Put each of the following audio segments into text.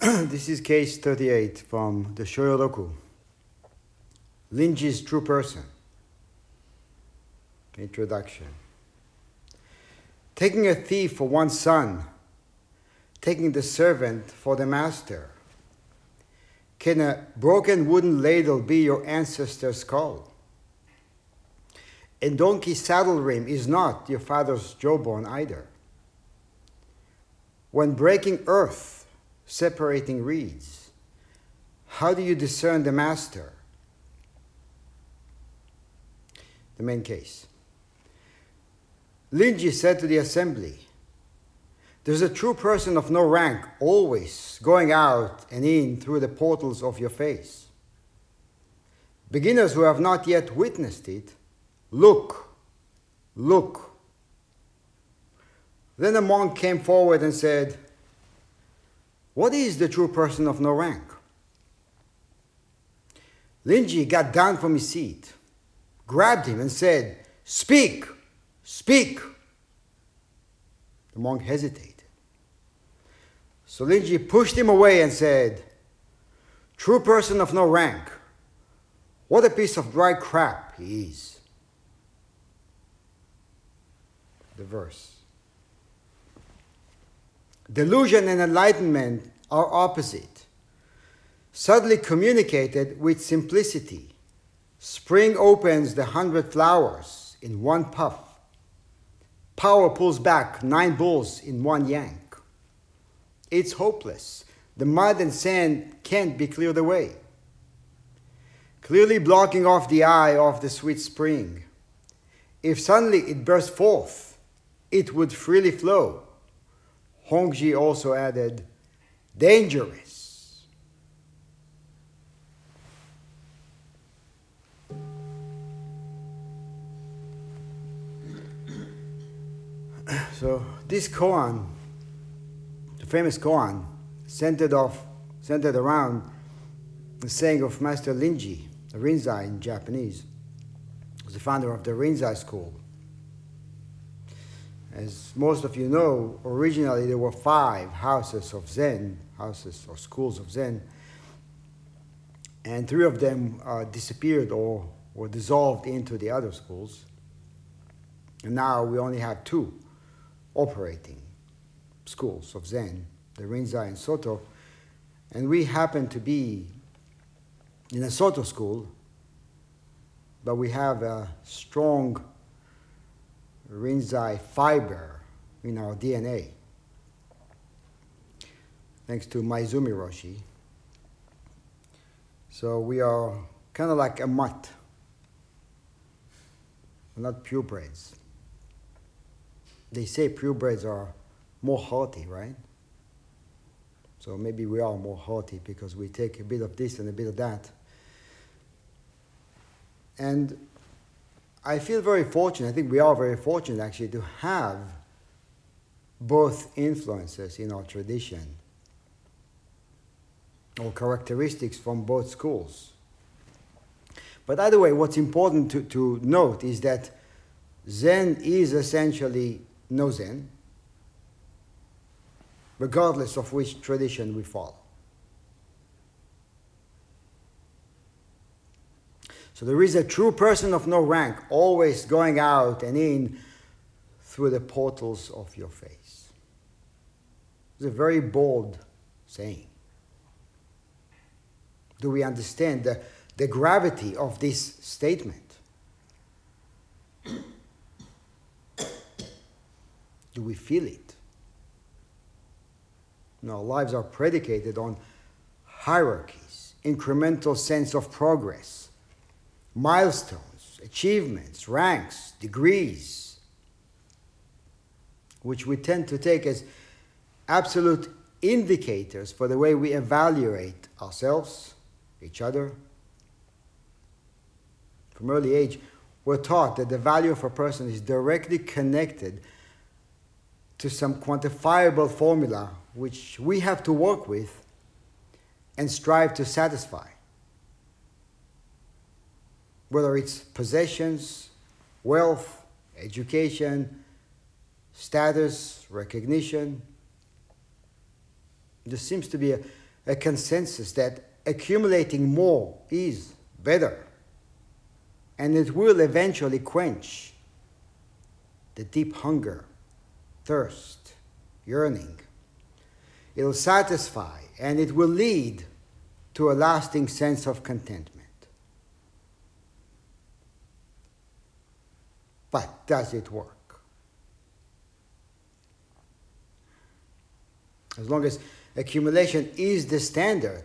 this is case 38 from the Shoyoroku. Linji's true person. Introduction. Taking a thief for one's son, taking the servant for the master. Can a broken wooden ladle be your ancestor's skull? A donkey saddle rim is not your father's jawbone either. When breaking earth, separating reeds, how do you discern the master? The main case. Linji said to the assembly, There's a true person of no rank always going out and in through the portals of your face. Beginners who have not yet witnessed it, look, look. Then a monk came forward and said, What is the true person of no rank? Linji got down from his seat, grabbed him, and said, Speak! Speak! The monk hesitated. So Linji pushed him away and said, True person of no rank, what a piece of dry crap he is. The verse. Delusion and enlightenment are opposite. Subtly communicated with simplicity, spring opens the hundred flowers in one puff Power pulls back nine bulls in one yank. It's hopeless. The mud and sand can't be cleared away. Clearly blocking off the eye of the sweet spring. If suddenly it burst forth, it would freely flow. Hongzhi also added, dangerous. So this koan, the famous koan, centered off, centered around the saying of Master Linji, the Rinzai in Japanese, was the founder of the Rinzai school. As most of you know, originally there were five houses of Zen, houses or schools of Zen, and three of them uh, disappeared or were dissolved into the other schools. And now we only have two operating schools of Zen, the Rinzai and Soto, and we happen to be in a Soto school, but we have a strong Rinzai fiber in our DNA, thanks to Maezumi Roshi. So we are kind of like a mutt, We're not purebreds they say purebreds are more healthy, right? So maybe we are more healthy because we take a bit of this and a bit of that. And I feel very fortunate, I think we are very fortunate actually to have both influences in our tradition or characteristics from both schools. But either way, what's important to, to note is that Zen is essentially no Zen, regardless of which tradition we follow. So there is a true person of no rank always going out and in through the portals of your face. It's a very bold saying. Do we understand the, the gravity of this statement? Do we feel it? No, our lives are predicated on hierarchies, incremental sense of progress, milestones, achievements, ranks, degrees, which we tend to take as absolute indicators for the way we evaluate ourselves, each other. From early age, we're taught that the value of a person is directly connected to some quantifiable formula which we have to work with and strive to satisfy. Whether it's possessions, wealth, education, status, recognition, there seems to be a, a consensus that accumulating more is better and it will eventually quench the deep hunger, thirst, yearning. It'll satisfy and it will lead to a lasting sense of contentment. But does it work? As long as accumulation is the standard,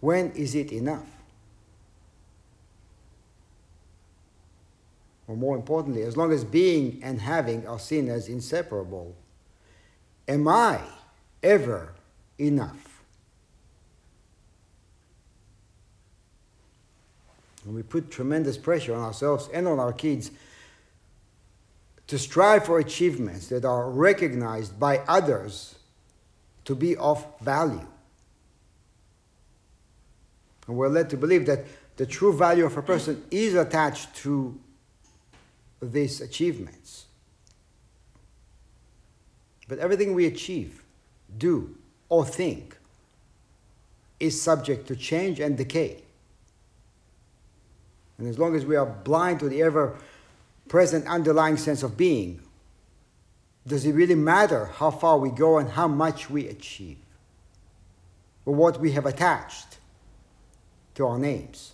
when is it enough? Or more importantly, as long as being and having are seen as inseparable, am I ever enough? And we put tremendous pressure on ourselves and on our kids to strive for achievements that are recognized by others to be of value. And we're led to believe that the true value of a person is attached to these achievements. But everything we achieve, do, or think is subject to change and decay. And as long as we are blind to the ever present underlying sense of being, does it really matter how far we go and how much we achieve? Or what we have attached to our names?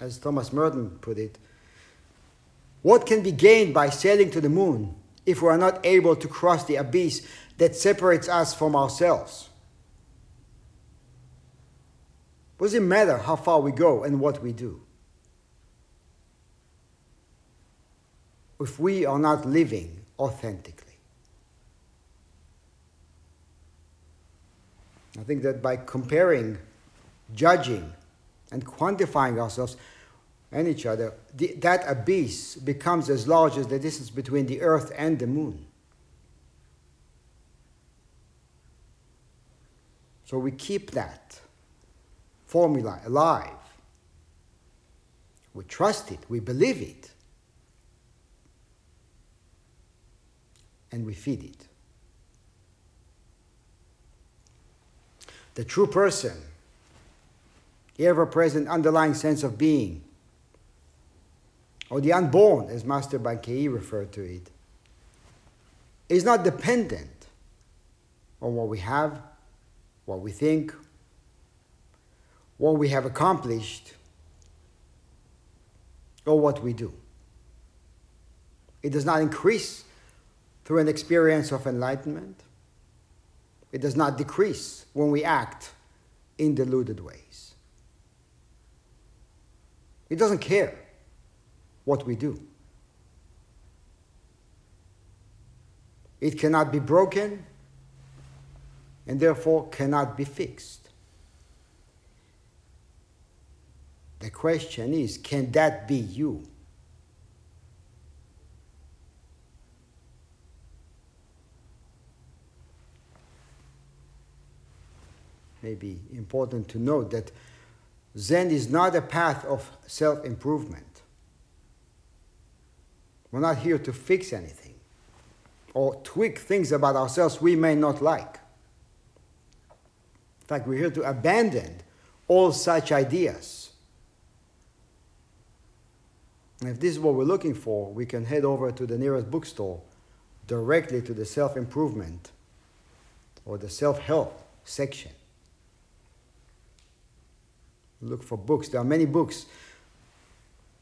As Thomas Merton put it, what can be gained by sailing to the moon if we are not able to cross the abyss that separates us from ourselves? What does it matter how far we go and what we do? if we are not living authentically. I think that by comparing, judging, and quantifying ourselves and each other, the, that abyss becomes as large as the distance between the earth and the moon. So we keep that formula alive. We trust it, we believe it. and we feed it. The true person, the ever present underlying sense of being, or the unborn, as Master Bankei referred to it, is not dependent on what we have, what we think, what we have accomplished, or what we do. It does not increase through an experience of enlightenment. It does not decrease when we act in deluded ways. It doesn't care what we do. It cannot be broken and therefore cannot be fixed. The question is can that be you? may be important to note that Zen is not a path of self improvement. We're not here to fix anything or tweak things about ourselves we may not like. In fact, we're here to abandon all such ideas. And if this is what we're looking for, we can head over to the nearest bookstore directly to the self improvement or the self help section look for books. There are many books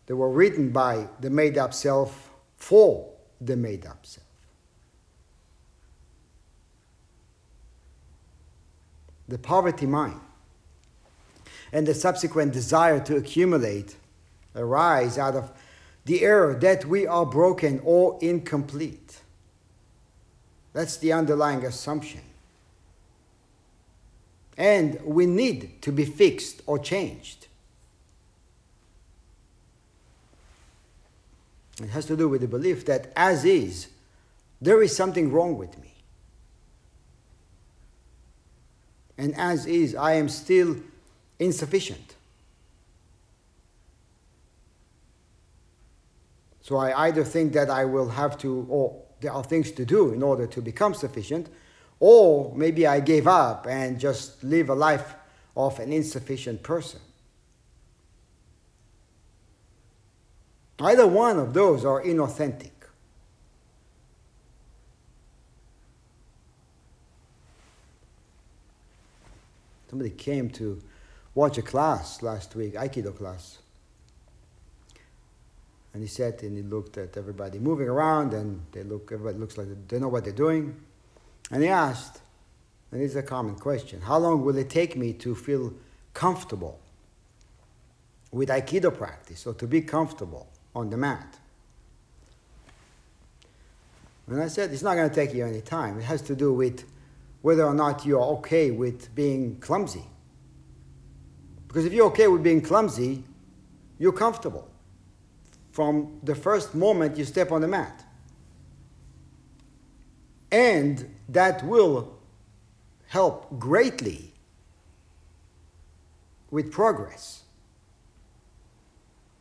that were written by the made up self for the made up self. The poverty mind and the subsequent desire to accumulate arise out of the error that we are broken or incomplete. That's the underlying assumption and we need to be fixed or changed. It has to do with the belief that, as is, there is something wrong with me. And as is, I am still insufficient. So I either think that I will have to, or there are things to do in order to become sufficient, Or maybe I gave up and just live a life of an insufficient person. Either one of those are inauthentic. Somebody came to watch a class last week, Aikido class. And he sat and he looked at everybody moving around and they look, everybody looks like they know what they're doing. And he asked, and this is a common question, how long will it take me to feel comfortable with Aikido practice or to be comfortable on the mat? And I said, it's not going to take you any time. It has to do with whether or not you're okay with being clumsy. Because if you're okay with being clumsy, you're comfortable from the first moment you step on the mat. And that will help greatly with progress.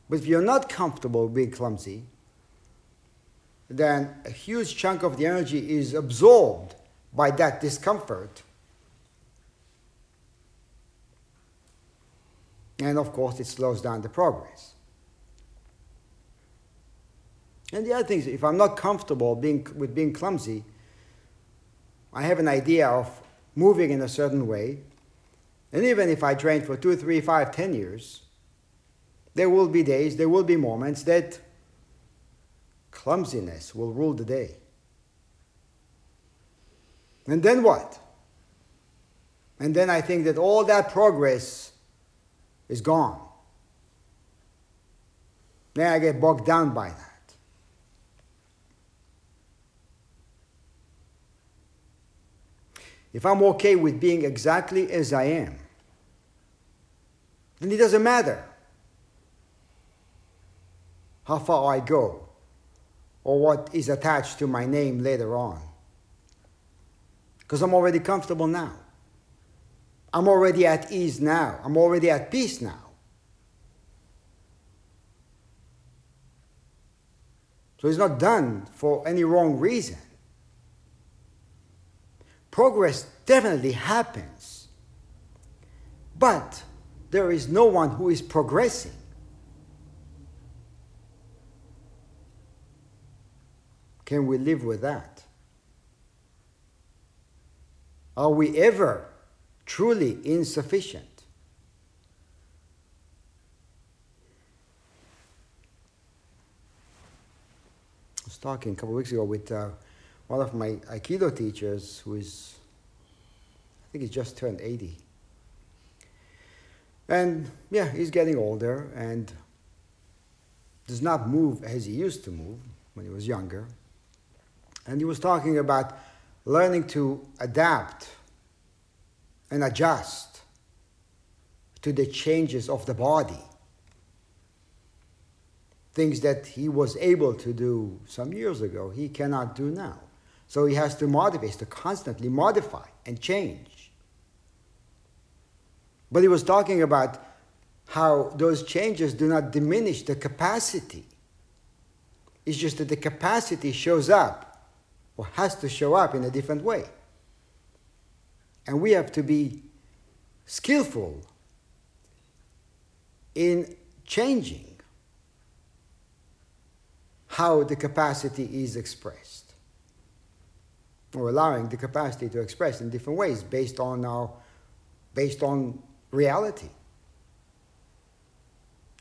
But if you're not comfortable being clumsy, then a huge chunk of the energy is absorbed by that discomfort. And of course, it slows down the progress. And the other thing is, if I'm not comfortable being, with being clumsy, I have an idea of moving in a certain way. And even if I train for two, three, five, ten years, there will be days, there will be moments that clumsiness will rule the day. And then what? And then I think that all that progress is gone. Then I get bogged down by that. If I'm okay with being exactly as I am, then it doesn't matter how far I go or what is attached to my name later on because I'm already comfortable now. I'm already at ease now. I'm already at peace now. So it's not done for any wrong reason. Progress definitely happens. But there is no one who is progressing. Can we live with that? Are we ever truly insufficient? I was talking a couple of weeks ago with uh, one of my Aikido teachers who is, I think he's just turned 80. And yeah, he's getting older and does not move as he used to move when he was younger. And he was talking about learning to adapt and adjust to the changes of the body. Things that he was able to do some years ago, he cannot do now. So he has to modify, to constantly modify and change. But he was talking about how those changes do not diminish the capacity. It's just that the capacity shows up or has to show up in a different way. And we have to be skillful in changing how the capacity is expressed or allowing the capacity to express in different ways based on our based on reality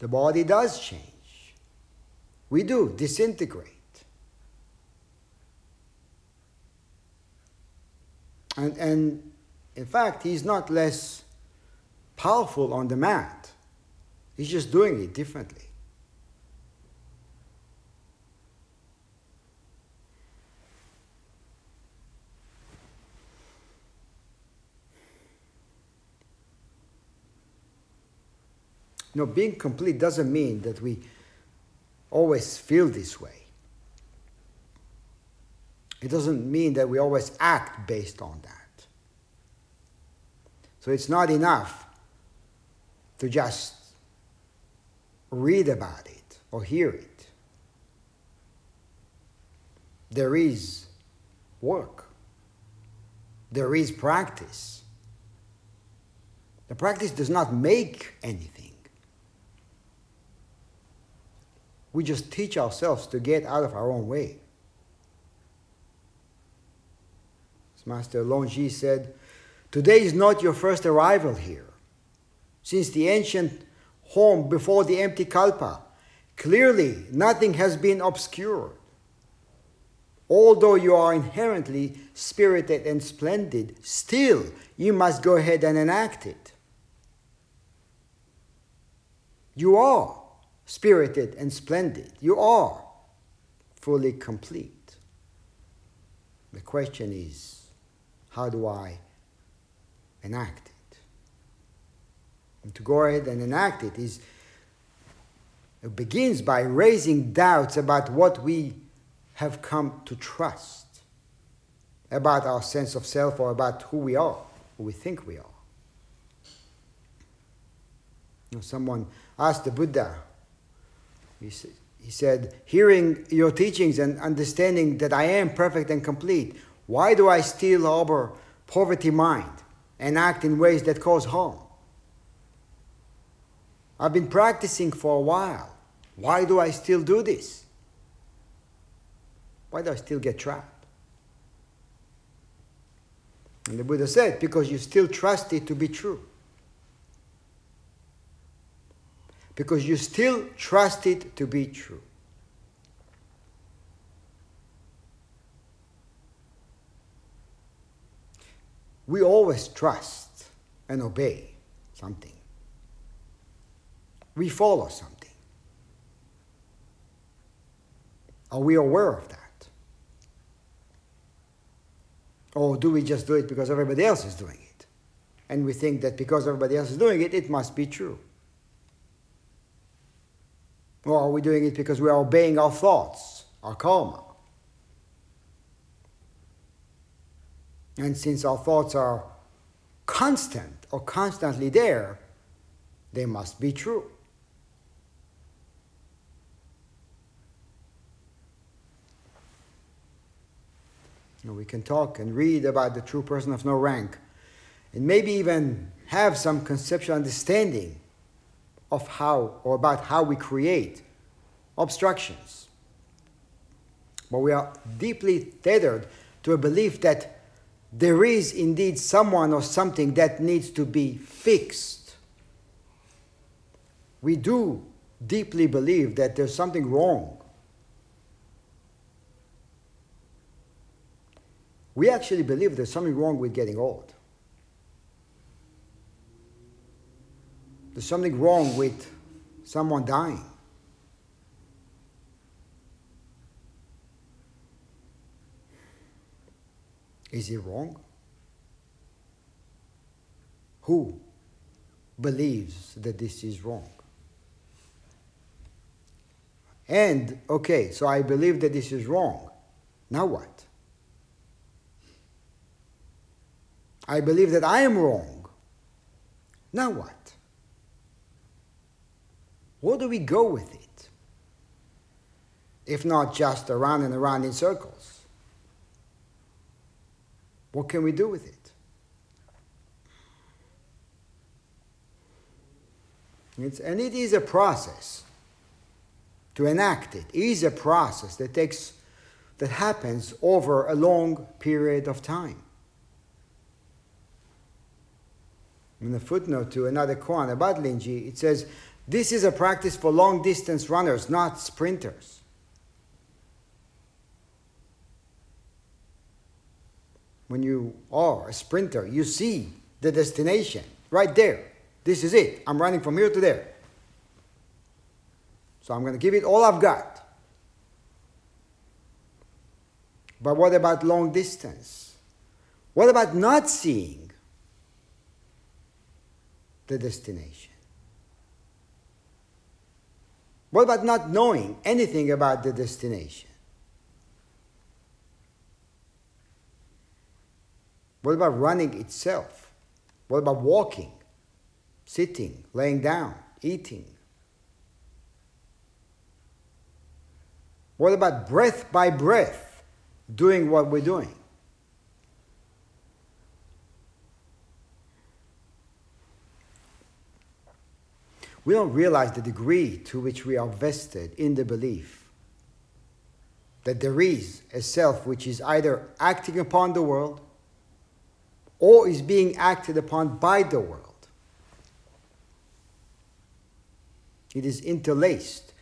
the body does change we do disintegrate And, and in fact, he's not less powerful on mat. He's just doing it differently. You know, being complete doesn't mean that we always feel this way. It doesn't mean that we always act based on that. So it's not enough to just read about it or hear it. There is work. There is practice. The practice does not make anything. We just teach ourselves to get out of our own way. As Master Hongzhi said, Today is not your first arrival here. Since the ancient home before the empty kalpa, clearly nothing has been obscured. Although you are inherently spirited and splendid, still you must go ahead and enact it. You are spirited and splendid. You are fully complete. The question is how do I enact it? And to go ahead and enact it is it begins by raising doubts about what we have come to trust about our sense of self or about who we are, who we think we are. You know, someone asked the Buddha, he, he said, Hearing your teachings and understanding that I am perfect and complete, why do I still harbor poverty mind and act in ways that cause harm? I've been practicing for a while. Why do I still do this? Why do I still get trapped? And the Buddha said, because you still trust it to be true. Because you still trust it to be true. We always trust and obey something. We follow something. Are we aware of that? Or do we just do it because everybody else is doing it? And we think that because everybody else is doing it, it must be true. Or are we doing it because we are obeying our thoughts, our karma? And since our thoughts are constant or constantly there, they must be true. You know, we can talk and read about the true person of no rank, and maybe even have some conceptual understanding of how or about how we create obstructions. But we are deeply tethered to a belief that there is indeed someone or something that needs to be fixed. We do deeply believe that there's something wrong we actually believe there's something wrong with getting old. There's something wrong with someone dying. Is it wrong? Who believes that this is wrong? And, okay, so I believe that this is wrong. Now what? I believe that I am wrong. Now what? Where do we go with it? If not just around and around in circles. What can we do with it? It's, and it is a process. To enact it is a process that takes that happens over a long period of time. in the footnote to another koan about Linji, it says, This is a practice for long distance runners, not sprinters. When you are a sprinter, you see the destination right there. This is it. I'm running from here to there. So I'm going to give it all I've got. But what about long distance? What about not seeing? the destination? What about not knowing anything about the destination? What about running itself? What about walking, sitting, laying down, eating? What about breath by breath doing what we're doing? We don't realize the degree to which we are vested in the belief that there is a self which is either acting upon the world or is being acted upon by the world. It is interlaced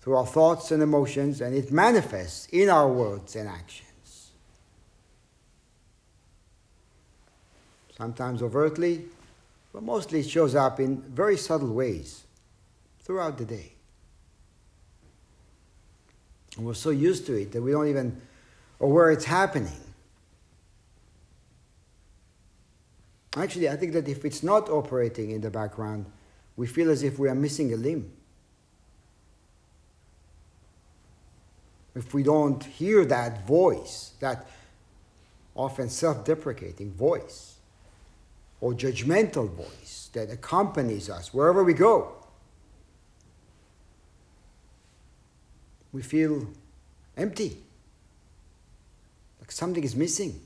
through our thoughts and emotions, and it manifests in our words and actions. Sometimes overtly, but mostly it shows up in very subtle ways throughout the day. And we're so used to it that we don't even or where it's happening. Actually, I think that if it's not operating in the background, we feel as if we are missing a limb. If we don't hear that voice, that often self deprecating voice, or judgmental voice that accompanies us wherever we go, we feel empty, like something is missing.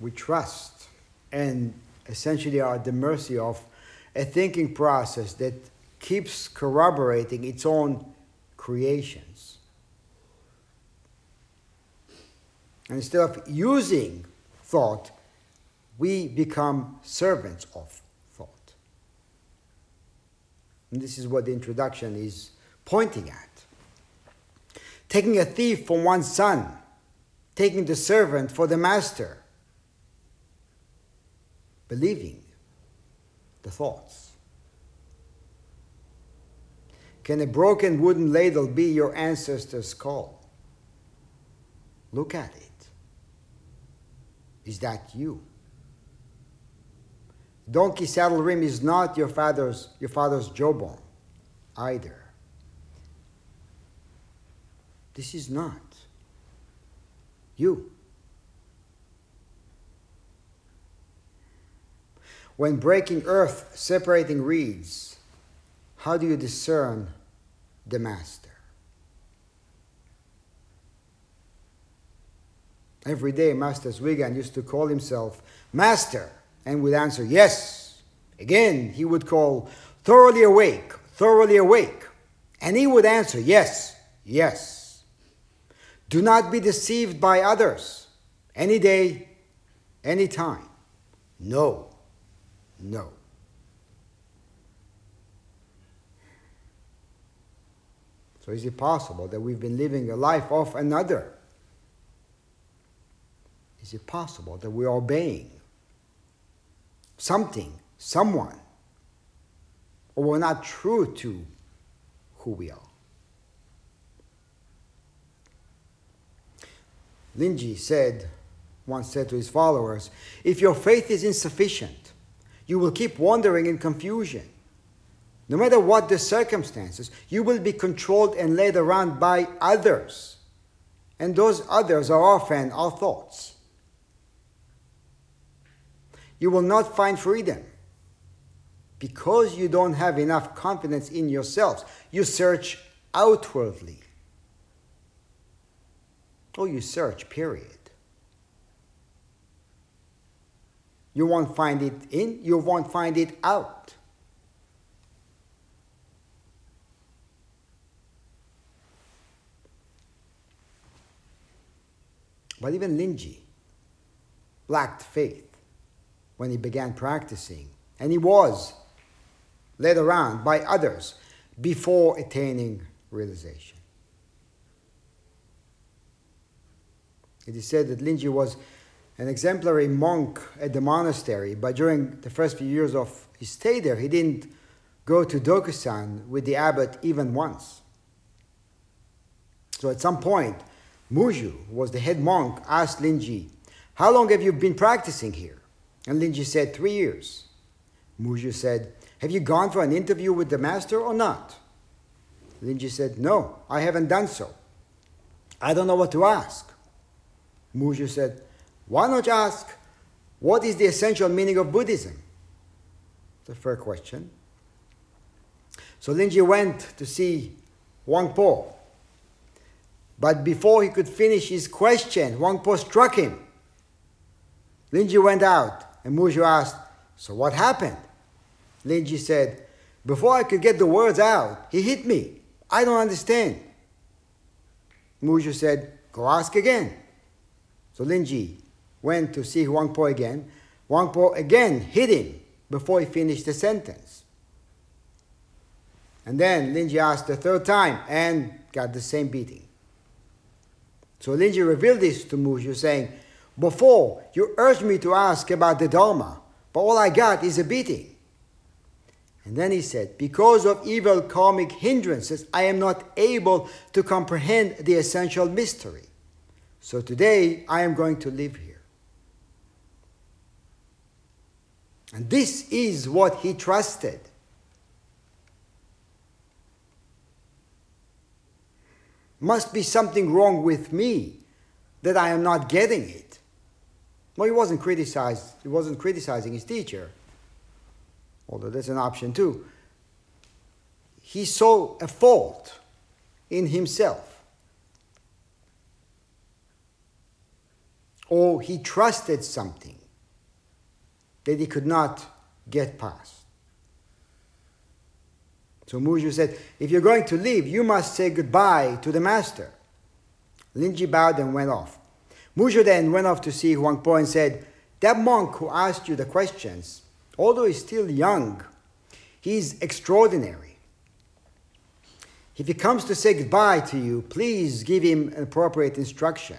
We trust and essentially are at the mercy of a thinking process that keeps corroborating its own creations. And instead of using thought, we become servants of thought. And this is what the introduction is pointing at. Taking a thief for one's son, taking the servant for the master, believing the thoughts. Can a broken wooden ladle be your ancestor's skull? Look at it. Is that you? Donkey saddle rim is not your father's your father's jawbone either. This is not you. When breaking earth, separating reeds, how do you discern the master? Every day, Master Zuigan used to call himself Master and would answer, Yes. Again, he would call, Thoroughly awake, thoroughly awake. And he would answer, Yes, yes. Do not be deceived by others. Any day, any time. No. No. So is it possible that we've been living a life of another? Is it possible that we're obeying something, someone, or we're not true to who we are? Linji said, once said to his followers, if your faith is insufficient, you will keep wandering in confusion. No matter what the circumstances, you will be controlled and led around by others. And those others are often our thoughts. You will not find freedom because you don't have enough confidence in yourselves. You search outwardly. Or you search, period. You won't find it in, you won't find it out. But even Linji lacked faith when he began practicing, and he was led around by others before attaining realization. It is said that Linji was an exemplary monk at the monastery, but during the first few years of his stay there, he didn't go to Dokusan with the abbot even once. So at some point, Muzhu, who was the head monk, asked Linji, How long have you been practicing here? And Linji said, Three years. Muzhu said, Have you gone for an interview with the master or not? Linji said, No, I haven't done so. I don't know what to ask. Muzhu said, Why not ask, What is the essential meaning of Buddhism? It's a fair question. So Linji went to see Huang Po. But before he could finish his question, Huang Po struck him. Linji went out, and Muzhu asked, So what happened? Linji said, Before I could get the words out, he hit me. I don't understand. Muzhu said, Go ask again. So Linji went to see Huang Po again. Huang Po again hit him before he finished the sentence. And then Linji asked the third time and got the same beating. So Linji revealed this to Muzhu, saying, Before you urged me to ask about the Dharma, but all I got is a beating. And then he said, Because of evil karmic hindrances, I am not able to comprehend the essential mystery. So today I am going to live here. And this is what he trusted. Must be something wrong with me that I am not getting it. Well, he wasn't criticized. He wasn't criticizing his teacher, although that's an option too. He saw a fault in himself, or he trusted something that he could not get past. So Muzhu said, If you're going to leave, you must say goodbye to the master. Linji bowed and went off. Muzhu then went off to see Huang Po and said, That monk who asked you the questions, although he's still young, he's extraordinary. If he comes to say goodbye to you, please give him appropriate instruction.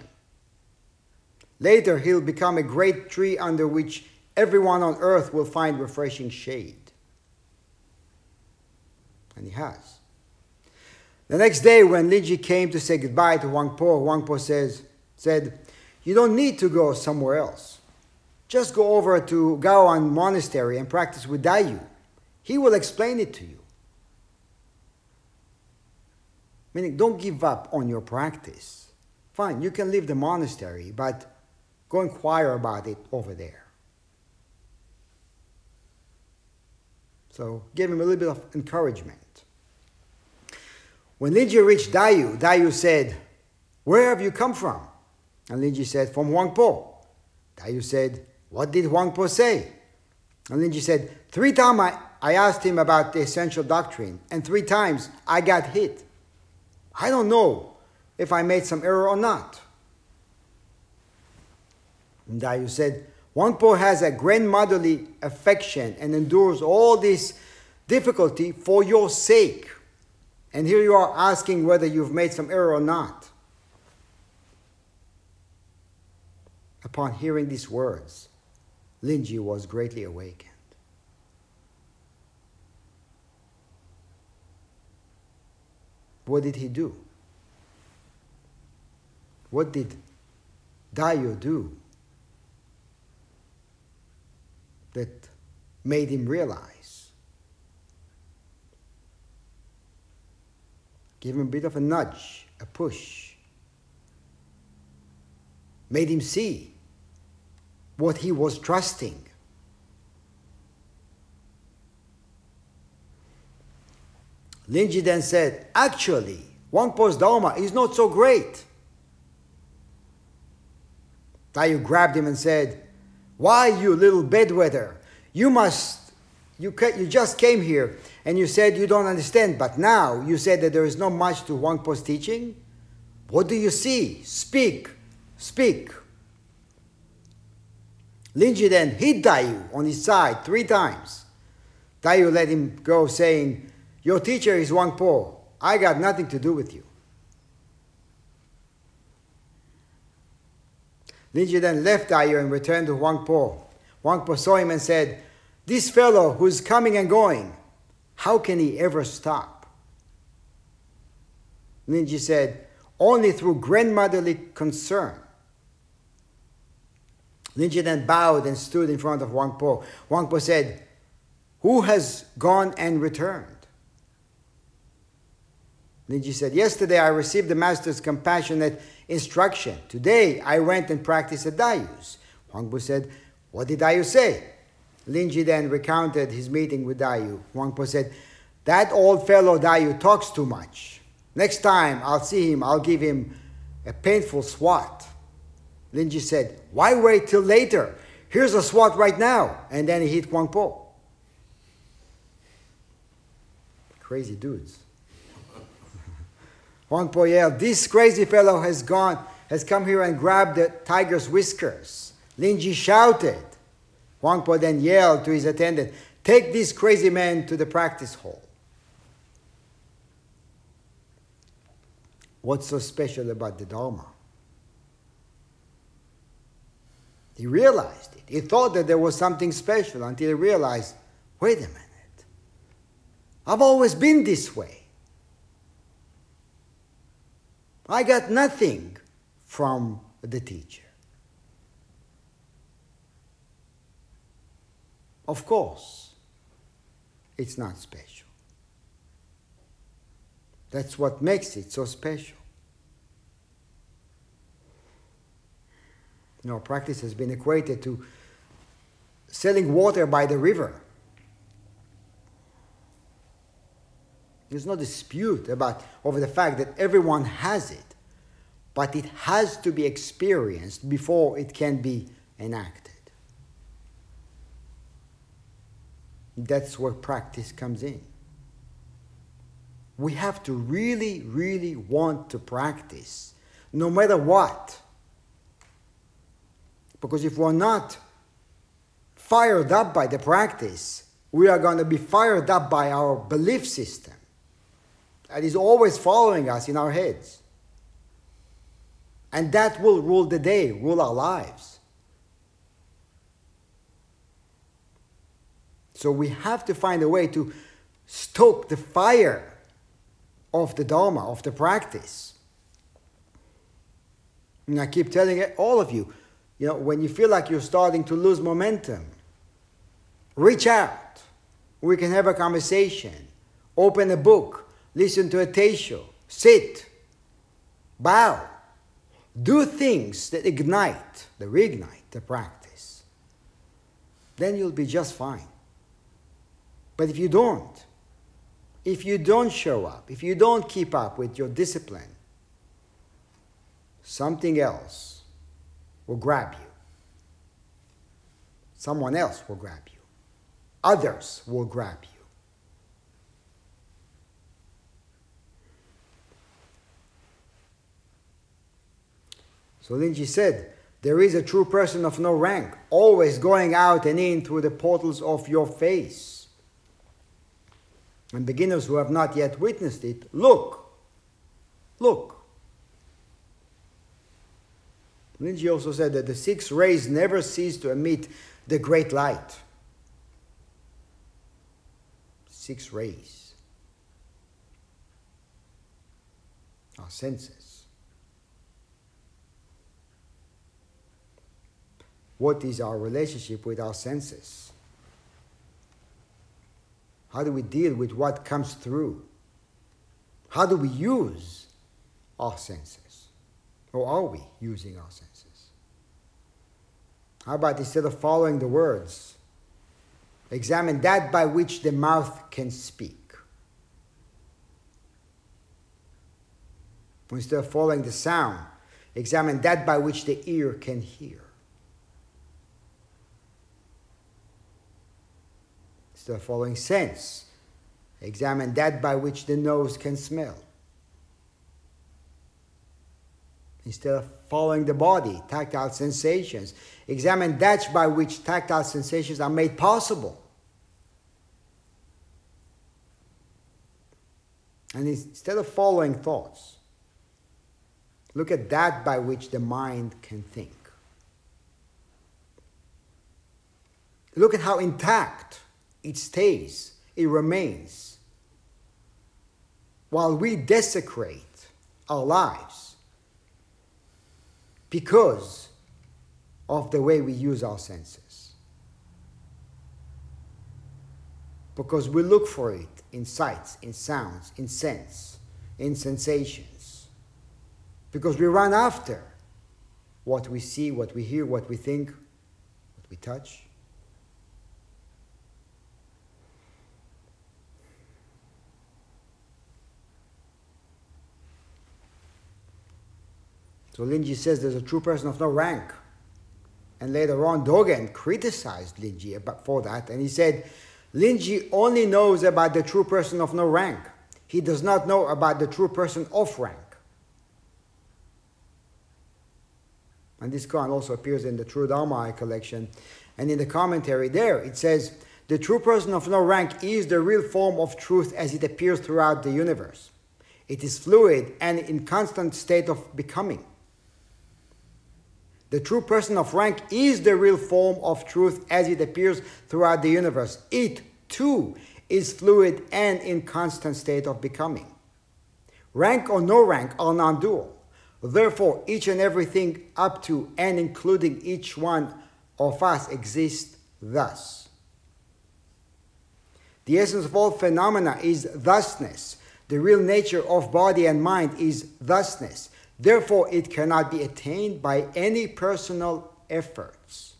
Later, he'll become a great tree under which everyone on earth will find refreshing shade. And he has. The next day, when Linji came to say goodbye to Huang Po, Huang Po says, said, You don't need to go somewhere else. Just go over to Gaoan Monastery and practice with Dayu. He will explain it to you. Meaning, don't give up on your practice. Fine, you can leave the monastery, but go inquire about it over there. So give him a little bit of encouragement. When Linji reached Dayu, Dayu said, Where have you come from? And Linji said, From Huang Po. Dayu said, What did Huang Po say? And Linji said, Three times I, I asked him about the essential doctrine, and three times I got hit. I don't know if I made some error or not. And Dayu said, Huang Po has a grandmotherly affection and endures all this difficulty for your sake. And here you are asking whether you've made some error or not. Upon hearing these words, Linji was greatly awakened. What did he do? What did Dayu do that made him realize Gave him a bit of a nudge, a push. Made him see what he was trusting. Linji then said, Actually, Huang Po's Dharma is not so great. Dayu grabbed him and said, Why, you little bedwetter? You must, you, you just came here and you said you don't understand, but now you said that there is not much to Huang Po's teaching? What do you see? Speak, speak. Linji then hit Dayu on his side three times. Dayu let him go, saying, Your teacher is Huang Po. I got nothing to do with you. Linji then left Dayu and returned to Huang Po. Huang Po saw him and said, This fellow who's coming and going, how can he ever stop? Linji said, Only through grandmotherly concern. Linji then bowed and stood in front of Huang Po. Wangpo said, Who has gone and returned? Linji said, Yesterday I received the Master's compassionate instruction. Today I went and practiced at Dayu's. Huang Po said, What did Dayu say? Linji then recounted his meeting with Dayu. Huang Po said, That old fellow Dayu talks too much. Next time I'll see him, I'll give him a painful swat. Linji said, Why wait till later? Here's a swat right now. And then he hit Huang Po. Crazy dudes. Huang Po yelled, This crazy fellow has gone, has come here and grabbed the tiger's whiskers. Linji shouted. Huang Po then yelled to his attendant, Take this crazy man to the practice hall. What's so special about the Dharma? He realized it. He thought that there was something special until he realized wait a minute. I've always been this way. I got nothing from the teacher. Of course, it's not special. That's what makes it so special. You know, practice has been equated to selling water by the river. There's no dispute about over the fact that everyone has it, but it has to be experienced before it can be enacted. That's where practice comes in. We have to really, really want to practice, no matter what. Because if we're not fired up by the practice, we are going to be fired up by our belief system that is always following us in our heads. And that will rule the day, rule our lives. So we have to find a way to stoke the fire of the Dharma, of the practice. And I keep telling all of you, you know, when you feel like you're starting to lose momentum, reach out. We can have a conversation, open a book, listen to a teisho, sit, bow, do things that ignite, that reignite the practice. Then you'll be just fine. But if you don't, if you don't show up, if you don't keep up with your discipline, something else will grab you. Someone else will grab you. Others will grab you. So Linji said, There is a true person of no rank, always going out and in through the portals of your face. And beginners who have not yet witnessed it, look, look. Linji also said that the six rays never cease to emit the great light. Six rays. Our senses. What is our relationship with our senses? How do we deal with what comes through? How do we use our senses? Or are we using our senses? How about instead of following the words, examine that by which the mouth can speak? Instead of following the sound, examine that by which the ear can hear. Instead of following sense, examine that by which the nose can smell. Instead of following the body, tactile sensations, examine that by which tactile sensations are made possible. And instead of following thoughts, look at that by which the mind can think. Look at how intact it stays, it remains, while we desecrate our lives because of the way we use our senses. Because we look for it in sights, in sounds, in sense, in sensations. Because we run after what we see, what we hear, what we think, what we touch. So Linji says there's a true person of no rank. And later on, Dogen criticized Linji for that, and he said, Linji only knows about the true person of no rank. He does not know about the true person of rank. And this koan also appears in the True Dharma collection. And in the commentary there, it says, The true person of no rank is the real form of truth as it appears throughout the universe. It is fluid and in constant state of becoming. The true person of rank is the real form of truth as it appears throughout the universe. It, too, is fluid and in constant state of becoming. Rank or no rank are non dual. Therefore, each and everything up to and including each one of us exists thus. The essence of all phenomena is thusness. The real nature of body and mind is thusness. Therefore, it cannot be attained by any personal efforts.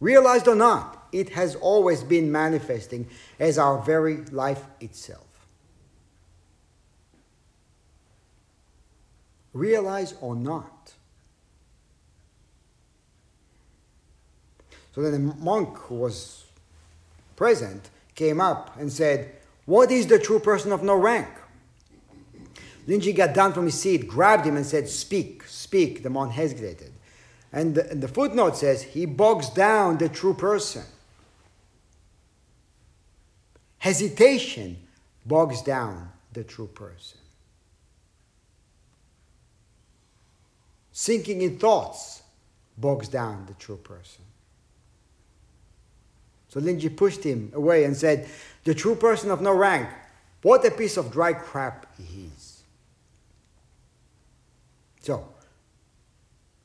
Realized or not, it has always been manifesting as our very life itself. Realize or not. So then the monk who was present came up and said, What is the true person of no rank? Linji got down from his seat, grabbed him, and said, Speak, speak. The monk hesitated. And the, the footnote says, He bogs down the true person. Hesitation bogs down the true person. Sinking in thoughts bogs down the true person. So Linji pushed him away and said, The true person of no rank, what a piece of dry crap he is. So,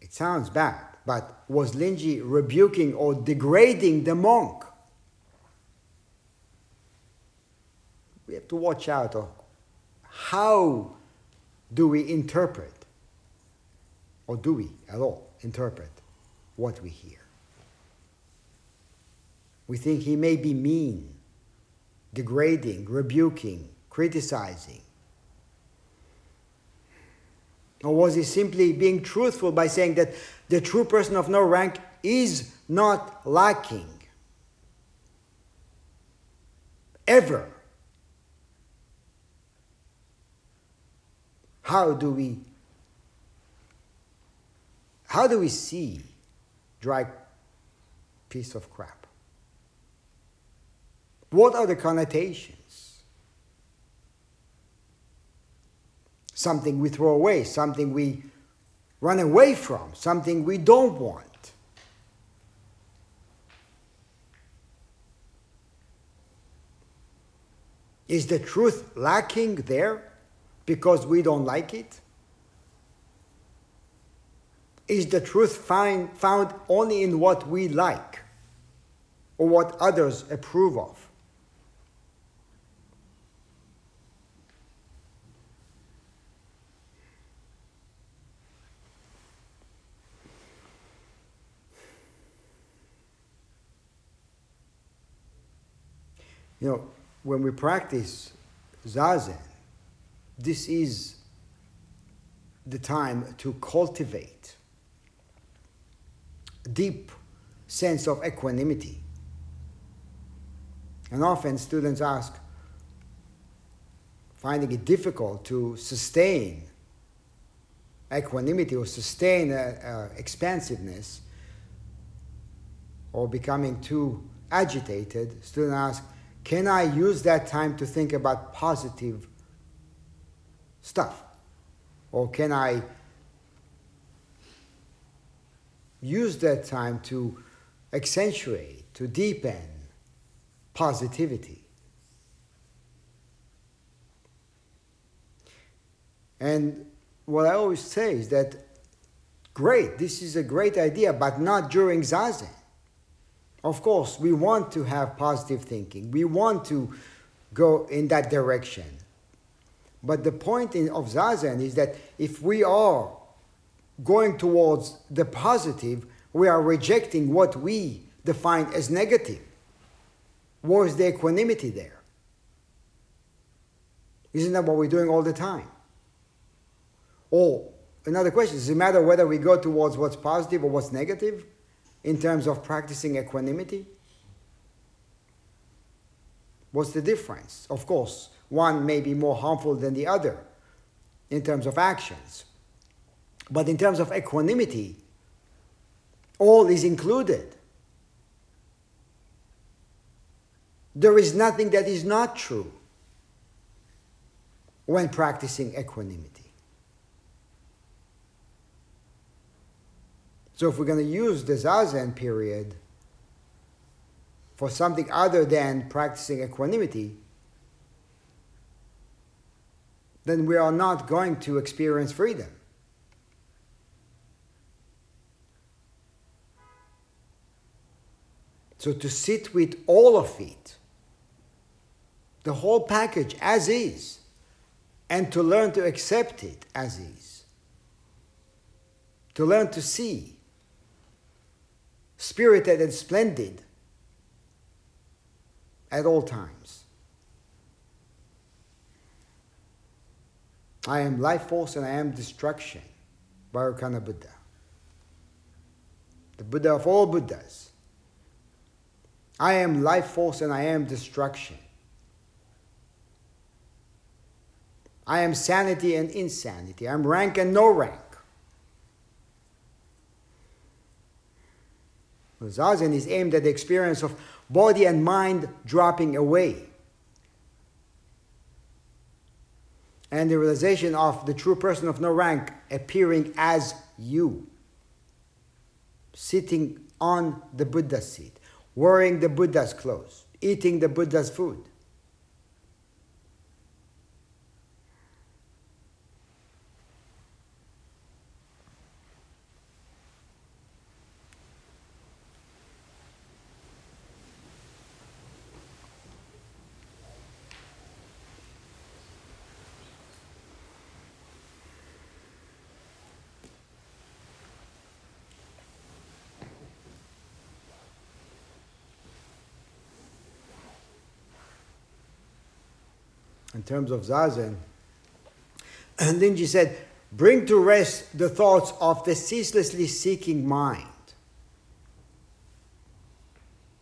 it sounds bad, but was Linji rebuking or degrading the monk? We have to watch out of how do we interpret, or do we at all interpret what we hear? We think he may be mean, degrading, rebuking, criticizing, or was he simply being truthful by saying that the true person of no rank is not lacking? Ever. How do we how do we see dry piece of crap? What are the connotations? Something we throw away, something we run away from, something we don't want. Is the truth lacking there because we don't like it? Is the truth find, found only in what we like or what others approve of? You know, when we practice Zazen, this is the time to cultivate a deep sense of equanimity. And often students ask, finding it difficult to sustain equanimity or sustain uh, uh, expansiveness or becoming too agitated, students ask, can I use that time to think about positive stuff? Or can I use that time to accentuate, to deepen positivity? And what I always say is that Great, this is a great idea, but not during Zazen. Of course, we want to have positive thinking. We want to go in that direction. But the point in, of Zazen is that if we are going towards the positive, we are rejecting what we define as negative. Where's the equanimity there? Isn't that what we're doing all the time? Or another question does it matter whether we go towards what's positive or what's negative in terms of practicing equanimity? What's the difference? Of course, one may be more harmful than the other in terms of actions. But in terms of equanimity, all is included. There is nothing that is not true when practicing equanimity. So, if we're going to use the Zazen period for something other than practicing equanimity, then we are not going to experience freedom. So, to sit with all of it, the whole package as is, and to learn to accept it as is, to learn to see spirited and splendid at all times. I am life force and I am destruction. Vairocana Buddha. The Buddha of all Buddhas. I am life force and I am destruction. I am sanity and insanity. I'm rank and no rank. Zazen is aimed at the experience of body and mind dropping away. And the realization of the true person of no rank appearing as you, sitting on the Buddha's seat, wearing the Buddha's clothes, eating the Buddha's food. In terms of zazen. And then she said, bring to rest the thoughts of the ceaselessly seeking mind.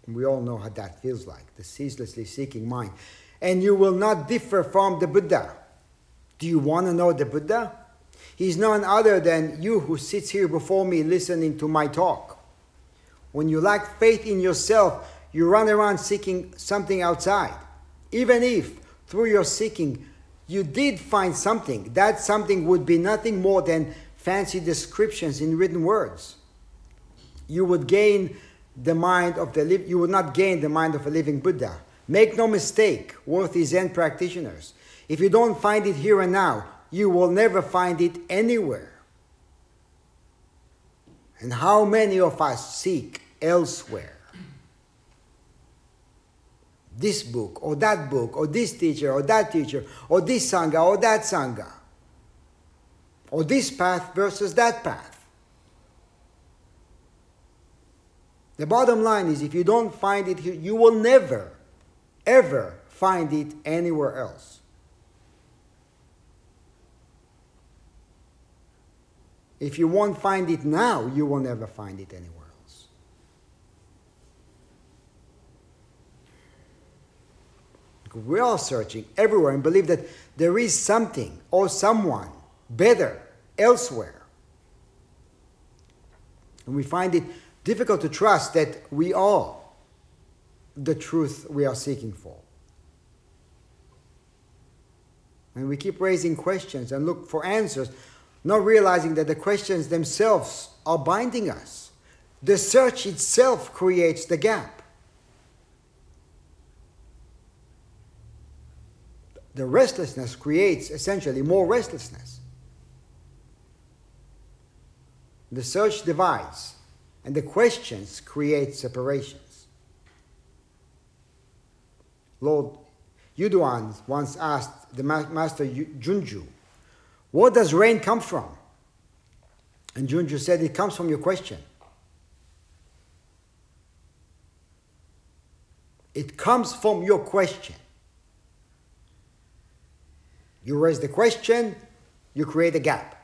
And we all know how that feels like, the ceaselessly seeking mind. And you will not differ from the Buddha. Do you want to know the Buddha? He's none other than you who sits here before me listening to my talk. When you lack faith in yourself, you run around seeking something outside. Even if through your seeking, you did find something. That something would be nothing more than fancy descriptions in written words. You would gain the mind of the you would not gain the mind of a living Buddha. Make no mistake, worthy Zen practitioners. If you don't find it here and now, you will never find it anywhere. And how many of us seek elsewhere? This book or that book or this teacher or that teacher or this Sangha or that Sangha or this path versus that path. The bottom line is if you don't find it here, you will never, ever find it anywhere else. If you won't find it now, you will never find it anywhere. We are searching everywhere and believe that there is something or someone better elsewhere. And we find it difficult to trust that we are the truth we are seeking for. And we keep raising questions and look for answers, not realizing that the questions themselves are binding us. The search itself creates the gap. The restlessness creates essentially more restlessness. The search divides, and the questions create separations. Lord Yuduan once asked the master Junju, Where does rain come from? And Junju said, It comes from your question. It comes from your question. You raise the question, you create a gap.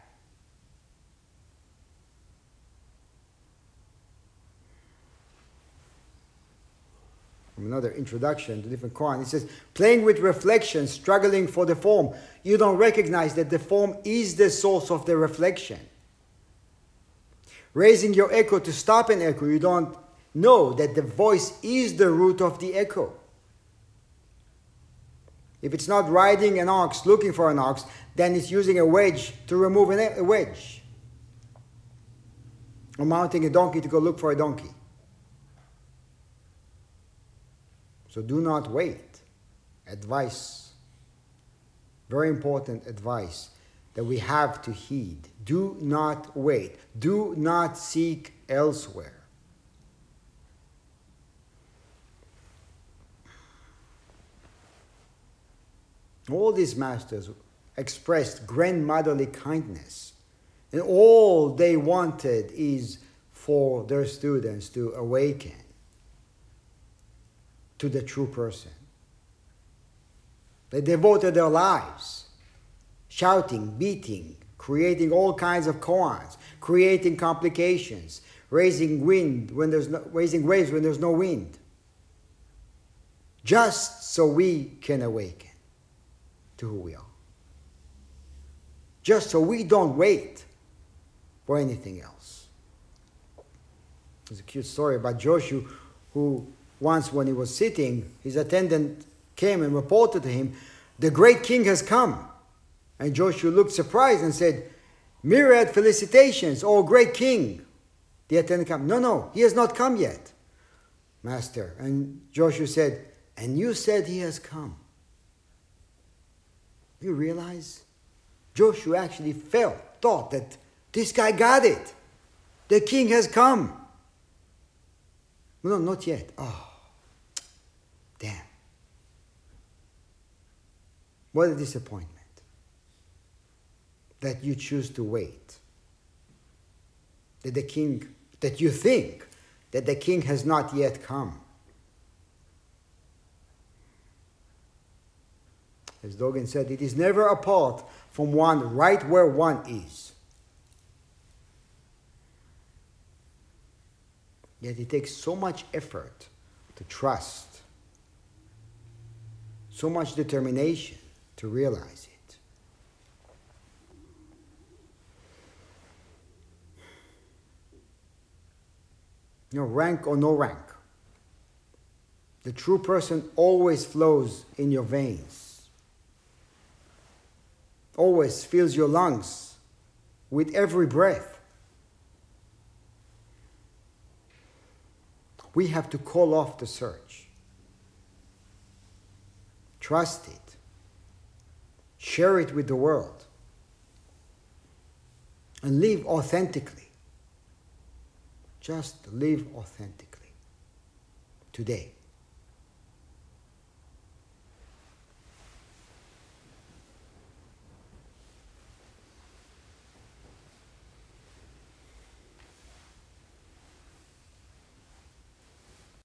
From another introduction to different koan, it says, playing with reflection, struggling for the form. You don't recognize that the form is the source of the reflection. Raising your echo to stop an echo, you don't know that the voice is the root of the echo. If it's not riding an ox, looking for an ox, then it's using a wedge to remove a wedge. Or mounting a donkey to go look for a donkey. So do not wait. Advice. Very important advice that we have to heed. Do not wait. Do not seek elsewhere. All these masters expressed grandmotherly kindness, and all they wanted is for their students to awaken to the true person. They devoted their lives shouting, beating, creating all kinds of koans, creating complications, raising wind when there's no, raising waves when there's no wind. Just so we can awaken to who we are. Just so we don't wait for anything else. There's a cute story about Joshu who once when he was sitting, his attendant came and reported to him, the great king has come. And Joshu looked surprised and said, Myriad felicitations, O great king. The attendant came, No, no, he has not come yet, master. And Joshu said, And you said he has come. You realize? Joshu actually felt, thought that this guy got it. The king has come. No, not yet. Oh, damn. What a disappointment that you choose to wait. That the king, that you think that the king has not yet come. As Dogen said, it is never apart from one right where one is. Yet it takes so much effort to trust, so much determination to realize it. You know, rank or no rank. The true person always flows in your veins always fills your lungs with every breath. We have to call off the search. Trust it. Share it with the world. And live authentically. Just live authentically. Today.